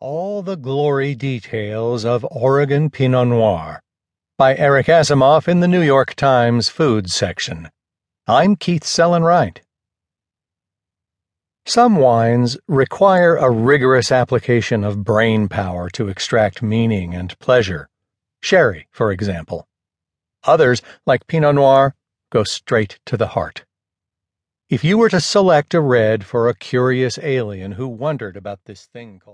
All the Glory Details of Oregon Pinot Noir by Eric Asimov in the New York Times Food section. I'm Keith Sellon-Wright. Some wines require a rigorous application of brain power to extract meaning and pleasure. Sherry, for example. Others, like Pinot Noir, go straight to the heart. If you were to select a red for a curious alien who wondered about this thing called